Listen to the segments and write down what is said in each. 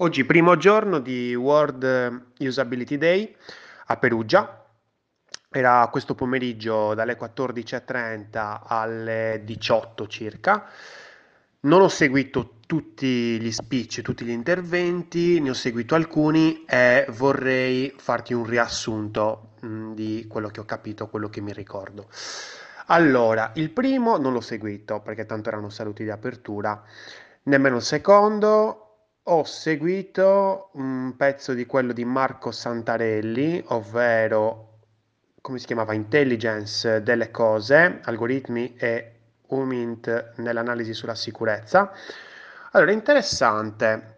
Oggi primo giorno di World Usability Day a Perugia. Era questo pomeriggio dalle 14.30 alle 18 circa. Non ho seguito tutti gli speech, tutti gli interventi, ne ho seguito alcuni e vorrei farti un riassunto mm, di quello che ho capito, quello che mi ricordo. Allora, il primo non l'ho seguito perché tanto erano saluti di apertura, nemmeno il secondo. Ho seguito un pezzo di quello di Marco Santarelli, ovvero come si chiamava Intelligence delle cose, algoritmi e UMINT nell'analisi sulla sicurezza. Allora, interessante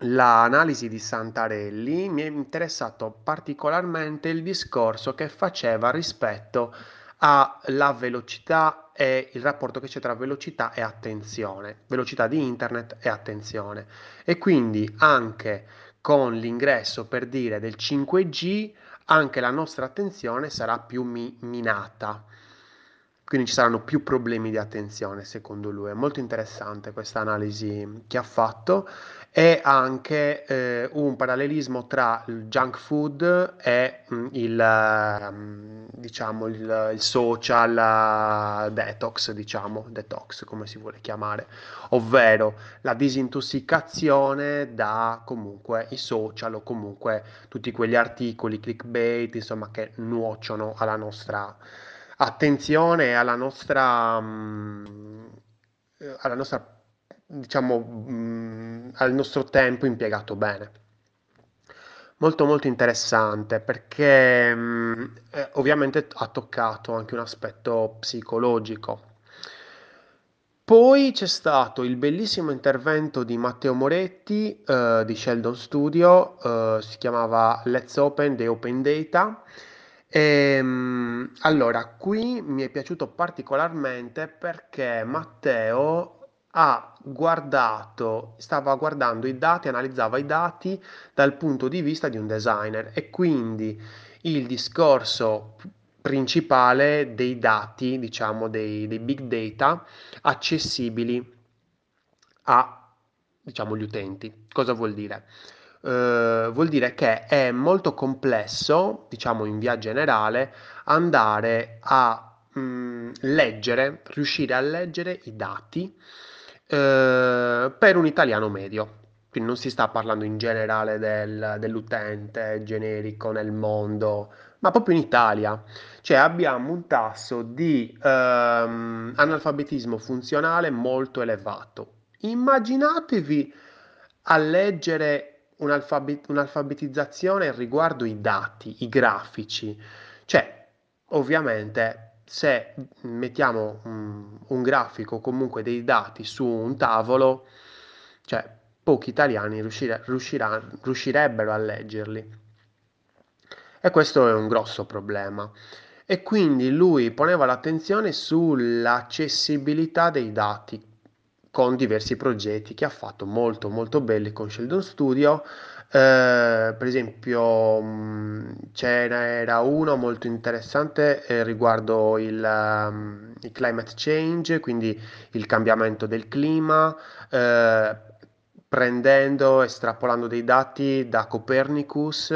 l'analisi di Santarelli, mi è interessato particolarmente il discorso che faceva rispetto alla velocità e il rapporto che c'è tra velocità e attenzione, velocità di internet e attenzione. E quindi anche con l'ingresso per dire del 5G, anche la nostra attenzione sarà più mi- minata. Quindi ci saranno più problemi di attenzione, secondo lui. È molto interessante questa analisi che ha fatto e anche eh, un parallelismo tra il junk food e mh, mm, il, um, diciamo, il, il social uh, detox, diciamo, detox come si vuole chiamare, ovvero la disintossicazione da comunque i social o comunque tutti quegli articoli clickbait, insomma, che nuociono alla nostra attenzione alla nostra, um, alla nostra diciamo, mh, al nostro tempo impiegato bene. Molto molto interessante perché mh, eh, ovviamente ha toccato anche un aspetto psicologico. Poi c'è stato il bellissimo intervento di Matteo Moretti eh, di Sheldon Studio, eh, si chiamava Let's Open the Open Data. Ehm, allora, qui mi è piaciuto particolarmente perché Matteo ha guardato, stava guardando i dati, analizzava i dati dal punto di vista di un designer e quindi il discorso principale dei dati, diciamo dei, dei big data accessibili a diciamo gli utenti. Cosa vuol dire? Uh, vuol dire che è molto complesso, diciamo in via generale, andare a mh, mm, leggere, riuscire a leggere i dati eh, per un italiano medio. Quindi non si sta parlando in generale del, dell'utente generico nel mondo, ma proprio in Italia. Cioè abbiamo un tasso di ehm, analfabetismo funzionale molto elevato. Immaginatevi a leggere un'alfabet- un'alfabetizzazione riguardo i dati, i grafici. Cioè, ovviamente se mettiamo un, un grafico o comunque dei dati su un tavolo, cioè pochi italiani riuscire, riuscirebbero a leggerli. E questo è un grosso problema. E quindi lui poneva l'attenzione sull'accessibilità dei dati con diversi progetti che ha fatto molto molto belli con Sheldon Studio eh, per esempio, mh, c'era uno molto interessante eh, riguardo il, um, il, climate change, quindi il cambiamento del clima, eh, prendendo, estrapolando dei dati da Copernicus.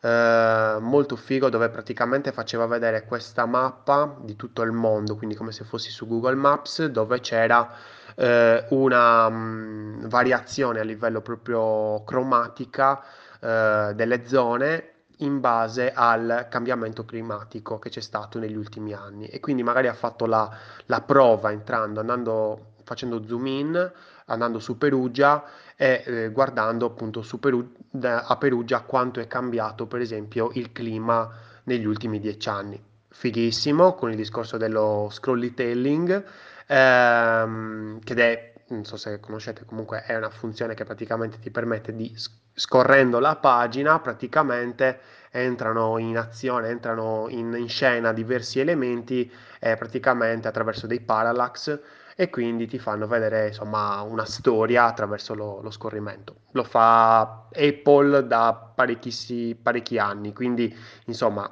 Eh, molto figo dove praticamente faceva vedere questa mappa di tutto il mondo, quindi come se fossi su Google Maps, dove c'era eh, una mh, mm, variazione a livello proprio cromatica eh, delle zone in base al cambiamento climatico che c'è stato negli ultimi anni e quindi magari ha fatto la, la prova entrando, andando, facendo zoom in, andando su Perugia e eh, guardando appunto Peru, a Perugia quanto è cambiato per esempio il clima negli ultimi dieci anni. Fighissimo con il discorso dello scrollytelling ehm, che è, non so se conoscete, comunque è una funzione che praticamente ti permette di, scorrendo la pagina, praticamente entrano in azione, entrano in, in scena diversi elementi eh, praticamente attraverso dei parallax e quindi ti fanno vedere insomma una storia attraverso lo, lo scorrimento. Lo fa Apple da parecchi anni, quindi insomma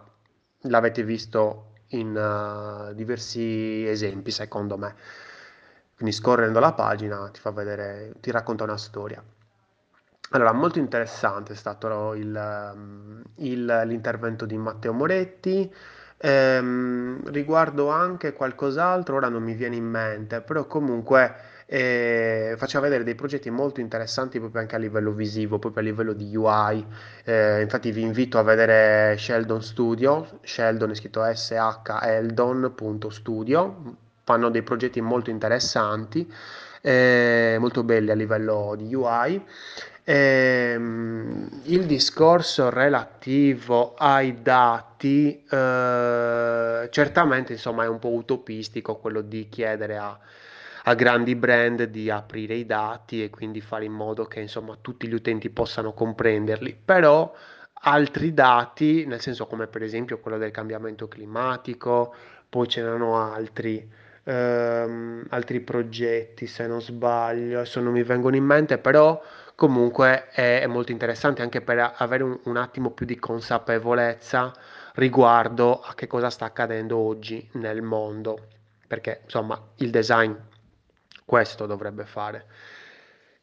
l'avete visto in uh, diversi esempi, secondo me. Quindi scorrendo la pagina ti fa vedere, ti racconta una storia. Allora, molto interessante è stato il, ehm, il- l'intervento di Matteo Moretti. Ehm, riguardo anche qualcos'altro, ora non mi viene in mente, però comunque eh, faceva vedere dei progetti molto interessanti proprio anche a livello visivo, proprio a livello di UI. Eh, infatti vi invito a vedere Sheldon Studio, Sheldon è scritto S-H-Eldon.studio, fanno dei progetti molto interessanti, eh, molto belli a livello di UI. Ehm, il discorso relativo ai dati, eh, certamente insomma è un po' utopistico quello di chiedere a, a grandi brand di aprire i dati e quindi fare in modo che insomma tutti gli utenti possano comprenderli, però altri dati, nel senso come per esempio quello del cambiamento climatico, poi ce n'erano altri ehm, altri progetti, se non sbaglio, adesso non mi vengono in mente, però comunque è, è molto interessante anche per avere un, un attimo più di consapevolezza riguardo a che cosa sta accadendo oggi nel mondo, perché insomma il design questo dovrebbe fare,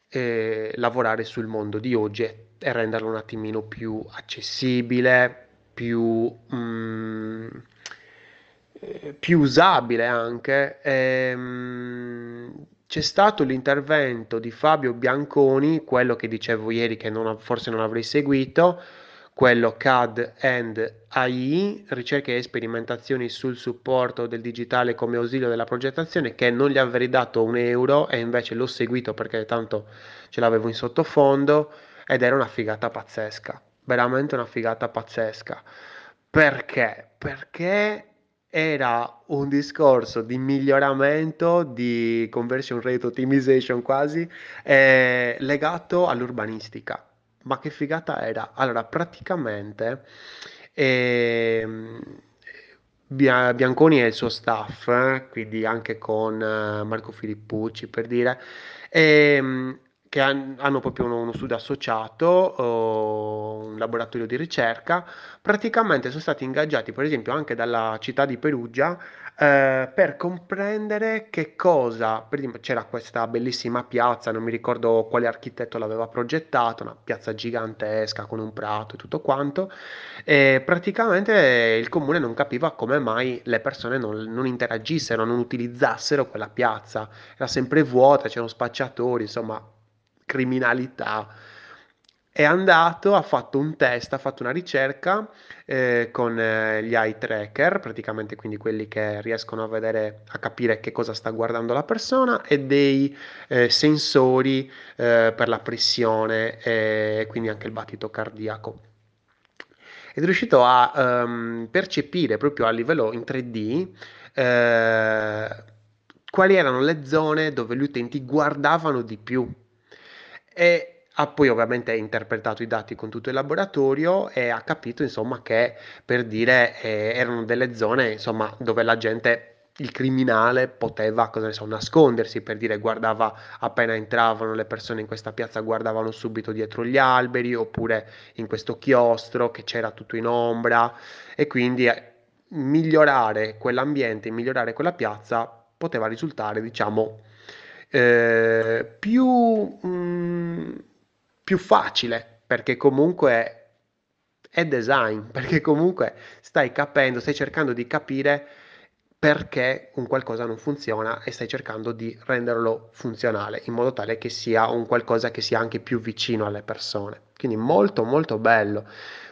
e lavorare sul mondo di oggi e, e renderlo un attimino più accessibile, più... mm, eh, più usabile anche. Ehm, c'è stato l'intervento di Fabio Bianconi, quello che dicevo ieri che non, forse non avrei seguito, quello CAD and AI, ricerche e sperimentazioni sul supporto del digitale come ausilio della progettazione, che non gli avrei dato un euro e invece l'ho seguito perché tanto ce l'avevo in sottofondo ed era una figata pazzesca, veramente una figata pazzesca. Perché? Perché era un discorso di miglioramento, di conversion rate optimization quasi, eh, legato all'urbanistica. Ma che figata era? Allora, praticamente Bia- Bianconi e il suo staff, eh, quindi anche con eh, Marco Filippucci per dire, ehm, che han- hanno proprio uno, uno studio associato, un laboratorio di ricerca, praticamente sono stati ingaggiati per esempio anche dalla città di Perugia eh, per comprendere che cosa, per esempio c'era questa bellissima piazza, non mi ricordo quale architetto l'aveva progettata, una piazza gigantesca con un prato e tutto quanto, e praticamente il comune non capiva come mai le persone non, non interagissero, non utilizzassero quella piazza, era sempre vuota, c'erano spacciatori, insomma, criminalità. È andato, ha fatto un test, ha fatto una ricerca eh, con eh, gli eye tracker, praticamente quindi quelli che riescono a vedere, a capire che cosa sta guardando la persona, e dei eh, sensori eh, per la pressione e quindi anche il battito cardiaco. Ed è riuscito a ehm, percepire proprio a livello in 3D eh, quali erano le zone dove gli utenti guardavano di più. E ha poi ovviamente interpretato i dati con tutto il laboratorio e ha capito insomma che per dire eh, erano delle zone insomma dove la gente il criminale poteva, cosa ne so, nascondersi per dire guardava appena entravano le persone in questa piazza guardavano subito dietro gli alberi oppure in questo chiostro che c'era tutto in ombra. E quindi eh, migliorare quell'ambiente, migliorare quella piazza poteva risultare diciamo eh, più, mh, più facile, perché comunque è design, perché comunque stai capendo, stai cercando di capire perché un qualcosa non funziona e stai cercando di renderlo funzionale in modo tale che sia un qualcosa che sia anche più vicino alle persone. Quindi molto molto bello.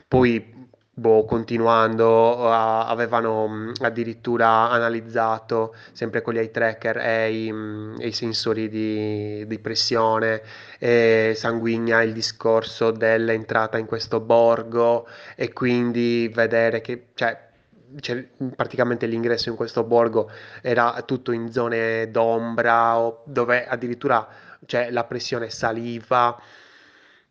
Poi boh, continuando, a- avevano mh, addirittura analizzato sempre con gli eye tracker e i, mh, e i sensori di, di pressione eh, sanguigna il discorso dell'entrata in questo borgo e quindi vedere che, cioè, c'è- praticamente l'ingresso in questo borgo era tutto in zone d'ombra o dove addirittura c'è la pressione saliva,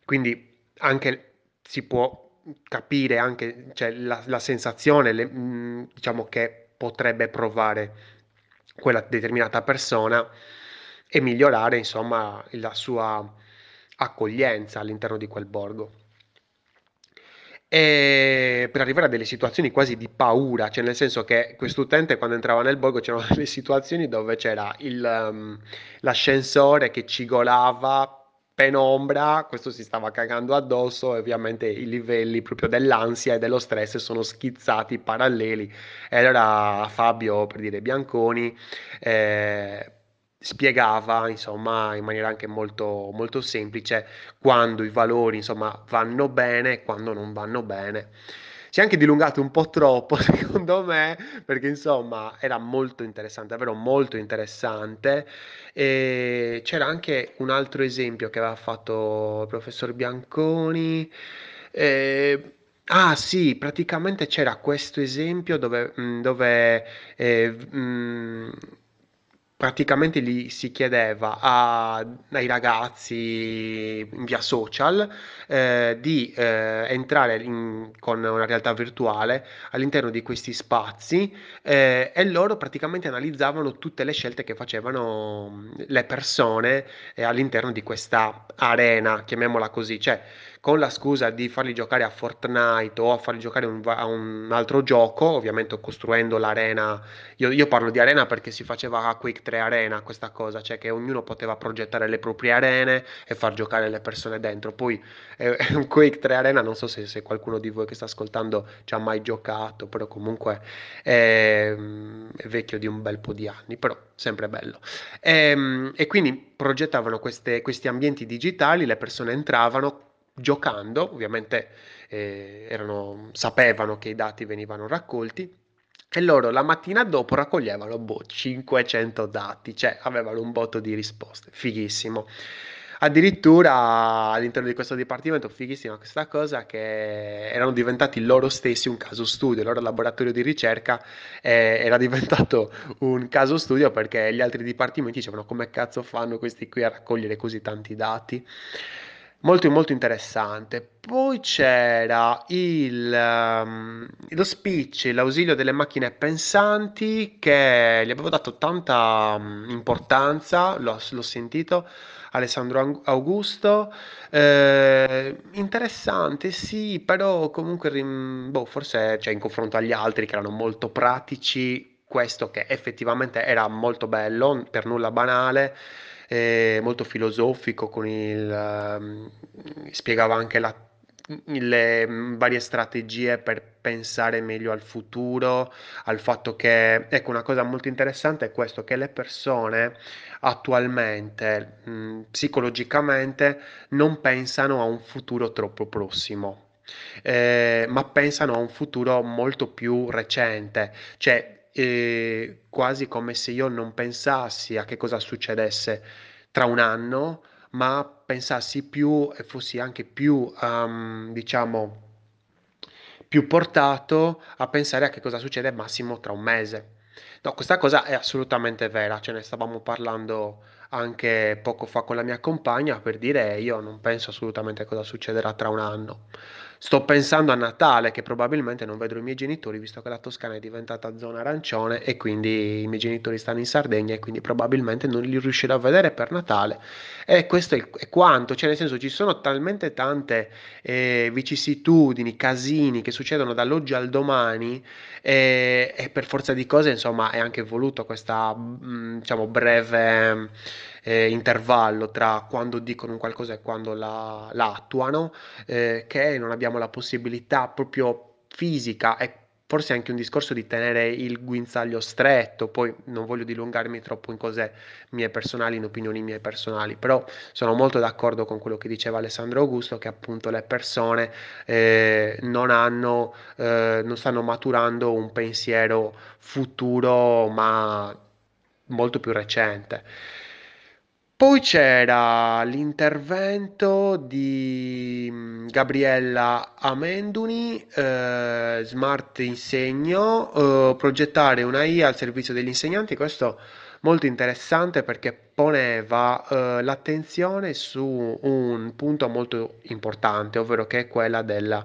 quindi anche si può capire anche cioè, la, la sensazione, le- mh, diciamo, che potrebbe provare quella determinata persona e migliorare, insomma, la sua accoglienza all'interno di quel borgo. E per arrivare a delle situazioni quasi di paura, cioè nel senso che quest'utente quando entrava nel borgo c'erano delle situazioni dove c'era il, um, l'ascensore che cigolava penombra, questo si stava cagando addosso e ovviamente i livelli proprio dell'ansia e dello stress sono schizzati paralleli. Era Fabio, per dire Bianconi, eh, spiegava insomma in maniera anche molto, molto semplice quando i valori insomma vanno bene e quando non vanno bene si è anche dilungato un po' troppo, secondo me, perché insomma era molto interessante, davvero molto interessante. E c'era anche un altro esempio che aveva fatto il professor Bianconi. Eh, Ah sì, praticamente c'era questo esempio dove, dove eh, praticamente gli si chiedeva a- ai ragazzi via social eh, di eh, entrare in- con una realtà virtuale all'interno di questi spazi eh, e loro praticamente analizzavano tutte le scelte che facevano mh, le persone eh, all'interno di questa arena, chiamiamola così, cioè con la scusa di farli giocare a Fortnite o a farli giocare un- a un altro gioco, ovviamente costruendo l'arena. Io, io parlo di arena perché si faceva a Quake 3 Arena questa cosa, cioè che ognuno poteva progettare le proprie arene e far giocare le persone dentro. Poi eh, Quake 3 Arena, non so se, se qualcuno di voi che sta ascoltando ci ha mai giocato, però comunque è, è vecchio di un bel po' di anni, però sempre bello. E, e quindi progettavano queste- questi ambienti digitali, le persone entravano giocando, ovviamente eh, erano- sapevano che i dati venivano raccolti e loro la mattina dopo raccoglievano boh, 500 dati, cioè avevano un botto di risposte, fighissimo. Addirittura all'interno di questo dipartimento, fighissima questa cosa, che erano diventati loro stessi un caso studio, il loro laboratorio di ricerca eh, era diventato un caso studio perché gli altri dipartimenti dicevano come cazzo fanno questi qui a raccogliere così tanti dati. Molto molto interessante. Poi c'era il, ehm, lo speech, l'ausilio delle macchine pensanti che gli avevo dato tanta mm, importanza, l'ho l'ho sentito, Alessandro Augusto. Eh, interessante, sì, però comunque boh, forse cioè, in confronto agli altri che erano molto pratici, questo che effettivamente era molto bello, per nulla banale eh, molto filosofico, con il, ehm, spiegava anche la- le varie strategie per pensare meglio al futuro, al fatto che, ecco, una cosa molto interessante è questo, che le persone attualmente, mh, psicologicamente, non pensano a un futuro troppo prossimo. eh, ma pensano a un futuro molto più recente, cioè eh, quasi come se io non pensassi a che cosa succedesse tra un anno, ma pensassi più e fossi anche più, ehm, diciamo, più portato a pensare a che cosa succede massimo tra un mese. No, questa cosa è assolutamente vera, ce ne stavamo parlando anche poco fa con la mia compagna per dire io non penso assolutamente a cosa succederà tra un anno. Sto pensando a Natale che probabilmente non vedrò i miei genitori visto che la Toscana è diventata zona arancione e quindi i miei genitori stanno in Sardegna e quindi probabilmente non li riuscirò a vedere per Natale. E questo è, quanto, cioè nel senso ci sono talmente tante eh, vicissitudini, casini che succedono dall'oggi al domani e, e per forza di cose, insomma, è anche voluto questa, mh, diciamo, breve eh, intervallo tra quando dicono qualcosa e quando la, la attuano, eh, che non abbiamo la possibilità proprio fisica e forse anche un discorso di tenere il guinzaglio stretto, poi non voglio dilungarmi troppo in cose mie personali, in opinioni mie personali, però sono molto d'accordo con quello che diceva Alessandro Augusto, che appunto le persone eh, non hanno, eh, non stanno maturando un pensiero futuro, ma molto più recente. Poi c'era l'intervento di mm, Gabriella Amenduni, eh, Smart Insegno, eh, progettare una IA al servizio degli insegnanti. Questo molto interessante perché poneva eh, l'attenzione su un punto molto importante, ovvero che è quella della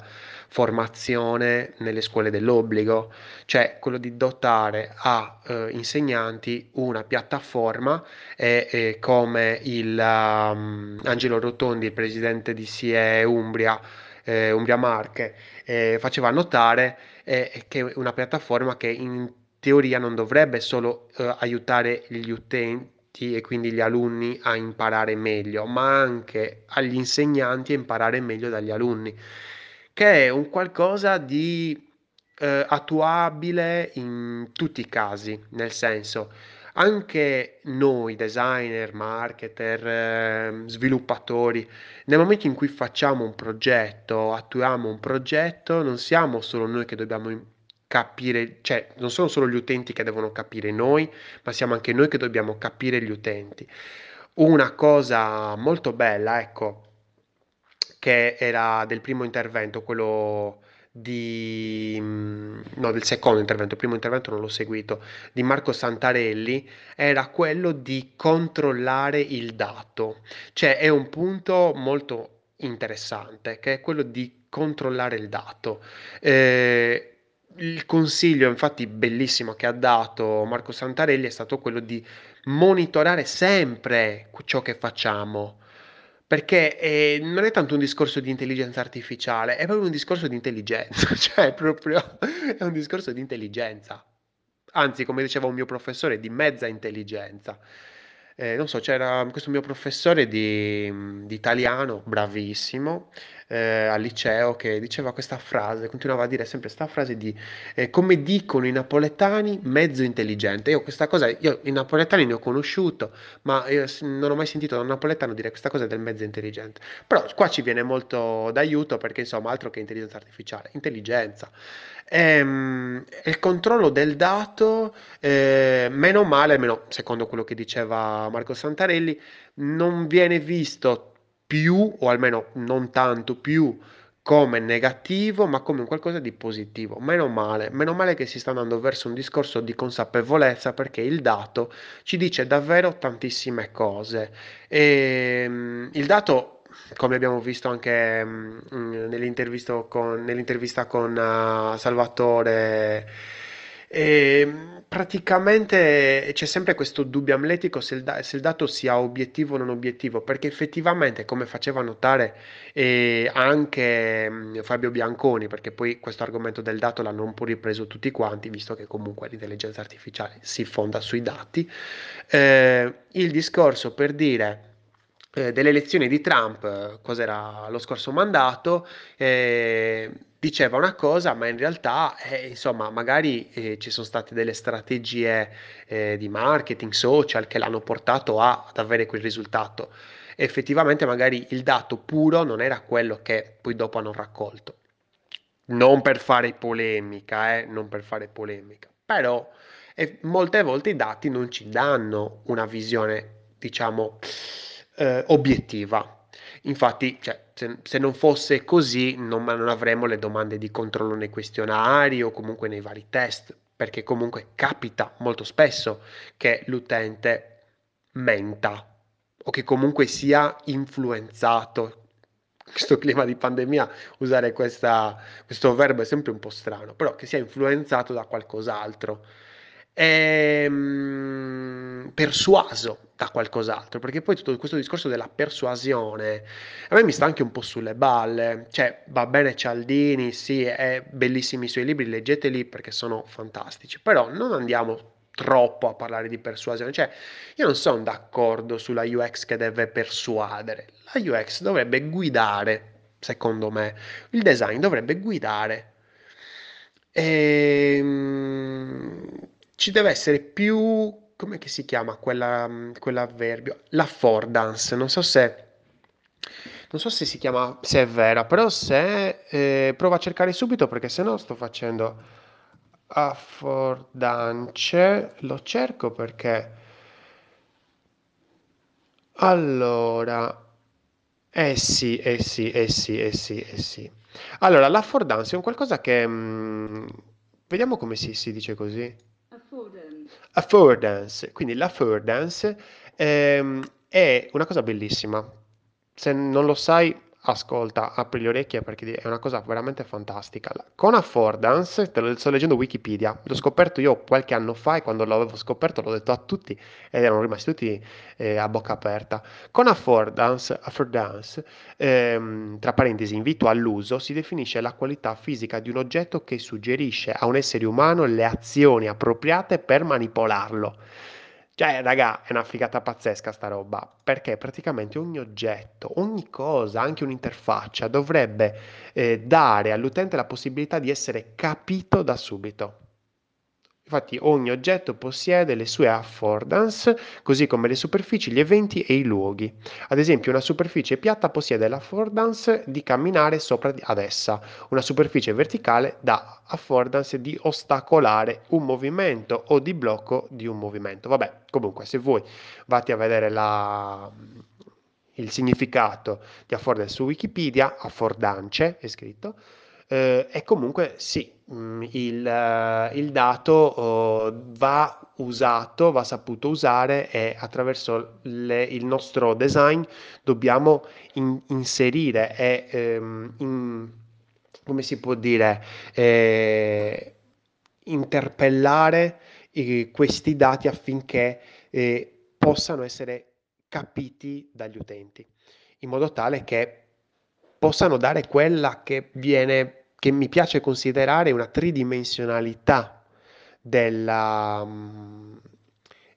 formazione nelle scuole dell'obbligo, cioè quello di dotare a eh, insegnanti una piattaforma e, e come il um, Angelo Rotondi, il presidente di SIE Umbria, eh, Umbria Marche, eh, faceva notare eh, che è una piattaforma che in teoria non dovrebbe solo eh, aiutare gli utenti e quindi gli alunni a imparare meglio, ma anche agli insegnanti a imparare meglio dagli alunni, che è un qualcosa di eh, attuabile in tutti i casi, nel senso anche noi designer, marketer, eh, sviluppatori, nel momento in cui facciamo un progetto, attuiamo un progetto, non siamo solo noi che dobbiamo capire, cioè non sono solo gli utenti che devono capire noi, ma siamo anche noi che dobbiamo capire gli utenti. Una cosa molto bella, ecco, che era del primo intervento, quello di, mm, no, del secondo intervento, il primo intervento non l'ho seguito, di Marco Santarelli, era quello di controllare il dato. Cioè è un punto molto interessante, che è quello di controllare il dato. Eh, il consiglio, infatti, bellissimo che ha dato Marco Santarelli è stato quello di monitorare sempre ciò che facciamo. Perché eh, non è tanto un discorso di intelligenza artificiale, è proprio un discorso di intelligenza, cioè proprio è un discorso di intelligenza. Anzi, come diceva un mio professore, di mezza intelligenza. Eh, non so, c'era questo mio professore di, di italiano, bravissimo, eh, al liceo che diceva questa frase, continuava a dire sempre questa frase di eh, come dicono i napoletani, mezzo intelligente. Io questa cosa, io i napoletani ne ho conosciuto, ma non ho mai sentito da un napoletano dire questa cosa del mezzo intelligente. Però qua ci viene molto d'aiuto perché insomma altro che intelligenza artificiale, intelligenza. Ehm, il controllo del dato, eh, meno male, almeno secondo quello che diceva Marco Santarelli, non viene visto più, o almeno non tanto più, come negativo, ma come qualcosa di positivo. Meno male, meno male che si sta andando verso un discorso di consapevolezza perché il dato ci dice davvero tantissime cose. E, um, il dato, come abbiamo visto anche um, nell'intervista con, nell'intervista con uh, Salvatore, e, praticamente c'è sempre questo dubbio amletico se il, da- se il dato sia obiettivo o non obiettivo, perché effettivamente, come faceva notare eh, anche mh, Fabio Bianconi, perché poi questo argomento del dato l'hanno un po' ripreso tutti quanti, visto che comunque l'intelligenza artificiale si fonda sui dati, eh, il discorso per dire eh, delle elezioni di Trump, cos'era lo scorso mandato, eh, diceva una cosa, ma in realtà, eh, insomma, magari eh, ci sono state delle strategie eh, di marketing social che l'hanno portato a, ad avere quel risultato. effettivamente, magari il dato puro non era quello che poi dopo hanno raccolto. Non per fare polemica, eh, non per fare polemica, però molte volte i dati non ci danno una visione, diciamo, eh, obiettiva. Infatti, cioè, se, se, non fosse così, non, non avremmo le domande di controllo nei questionari o comunque nei vari test, perché comunque capita molto spesso che l'utente menta o che comunque sia influenzato. In questo clima di pandemia usare questa, questo verbo è sempre un po' strano, però che sia influenzato da qualcos'altro ehm, persuaso da qualcos'altro, perché poi tutto questo discorso della persuasione a me mi sta anche un po' sulle balle, cioè va bene Cialdini, sì, è bellissimi i suoi libri, leggeteli perché sono fantastici, però non andiamo troppo a parlare di persuasione, cioè io non sono d'accordo sulla UX che deve persuadere, la UX dovrebbe guidare, secondo me, il design dovrebbe guidare. Ehm ci deve essere più, come si chiama quella, quell'avverbio? L'affordance, non so se, non so se si chiama, se è vera, però se, eh, prova a cercare subito perché se no sto facendo affordance, lo cerco perché, allora, eh sì, eh sì, eh sì, eh sì, eh sì. Allora, l'affordance è un qualcosa che, mh, vediamo come si, si dice così. Affordance, quindi l'affordance ehm, è una cosa bellissima. Se non lo sai, ascolta, apri le orecchie perché è una cosa veramente fantastica. Con affordance, te lo sto leggendo Wikipedia, l'ho scoperto io qualche anno fa e quando l'avevo scoperto l'ho detto a tutti ed erano rimasti tutti eh, a bocca aperta. Con affordance, affordance ehm, tra parentesi, invito all'uso, si definisce la qualità fisica di un oggetto che suggerisce a un essere umano le azioni appropriate per manipolarlo. Cioè, raga, è una figata pazzesca sta roba, perché praticamente ogni oggetto, ogni cosa, anche un'interfaccia, dovrebbe eh, dare all'utente la possibilità di essere capito da subito. Infatti ogni oggetto possiede le sue affordance, così come le superfici, gli eventi e i luoghi. Ad esempio una superficie piatta possiede l'affordance di camminare sopra ad essa, una superficie verticale dà affordance di ostacolare un movimento o di blocco di un movimento. Vabbè, comunque se voi vate a vedere la, il significato di affordance su Wikipedia, affordance è scritto, eh, e comunque sì, mm, il, eh, il dato oh, va usato, va saputo usare e attraverso le- il nostro design dobbiamo in- inserire e ehm, in- come si può dire, eh, interpellare eh, questi dati affinché eh, possano essere capiti dagli utenti, in modo tale che possano dare quella che viene, che mi piace considerare una tridimensionalità della, mm,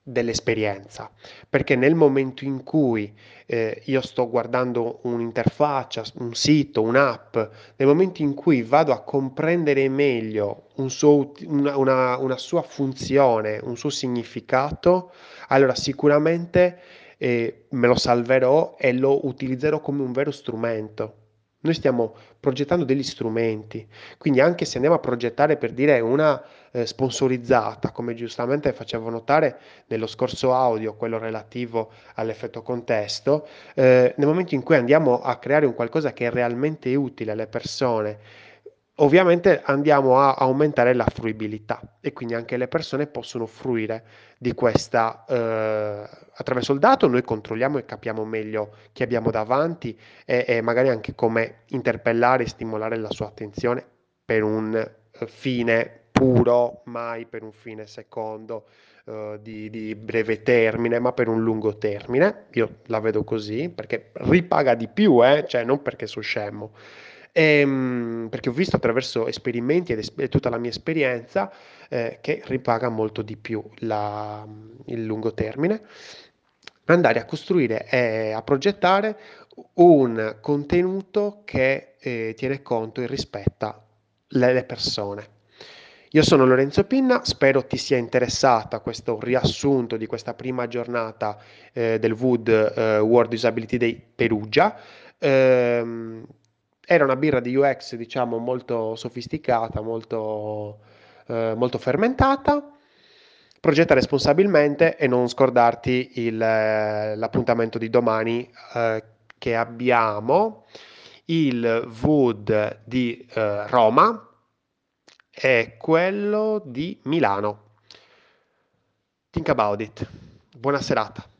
dell'esperienza, perché nel momento in cui eh, io sto guardando un'interfaccia, un sito, un'app, nel momento in cui vado a comprendere meglio un suo, una, una, una sua funzione, un suo significato, allora sicuramente eh, me lo salverò e lo utilizzerò come un vero strumento. Noi stiamo progettando degli strumenti, quindi anche se andiamo a progettare per dire una eh, sponsorizzata, come giustamente facevo notare nello scorso audio, quello relativo all'effetto contesto, eh, nel momento in cui andiamo a creare un qualcosa che è realmente utile alle persone, ovviamente andiamo a aumentare la fruibilità e quindi anche le persone possono fruire di questa eh, attraverso il dato noi controlliamo e capiamo meglio chi abbiamo davanti e, e magari anche come interpellare e stimolare la sua attenzione per un eh, fine puro, mai per un fine secondo uh, di, di, breve termine, ma per un lungo termine. Io la vedo così perché ripaga di più, eh? cioè non perché sono scemo. Ehm, perché ho visto attraverso esperimenti ed es- tutta la mia esperienza eh, che ripaga molto di più la, il lungo termine. Andare a costruire e a progettare un contenuto che eh, tiene conto e rispetta le, le persone. Io sono Lorenzo Pinna, spero ti sia interessata questo riassunto di questa prima giornata eh, del Wood eh, World Disability Day Perugia. Eh, era una birra di UX, diciamo, molto sofisticata, molto, eh, molto fermentata. Progetta responsabilmente e non scordarti il, eh, l'appuntamento di domani eh, che abbiamo il Wood di eh, Roma e quello di Milano. Think about it. Buona serata.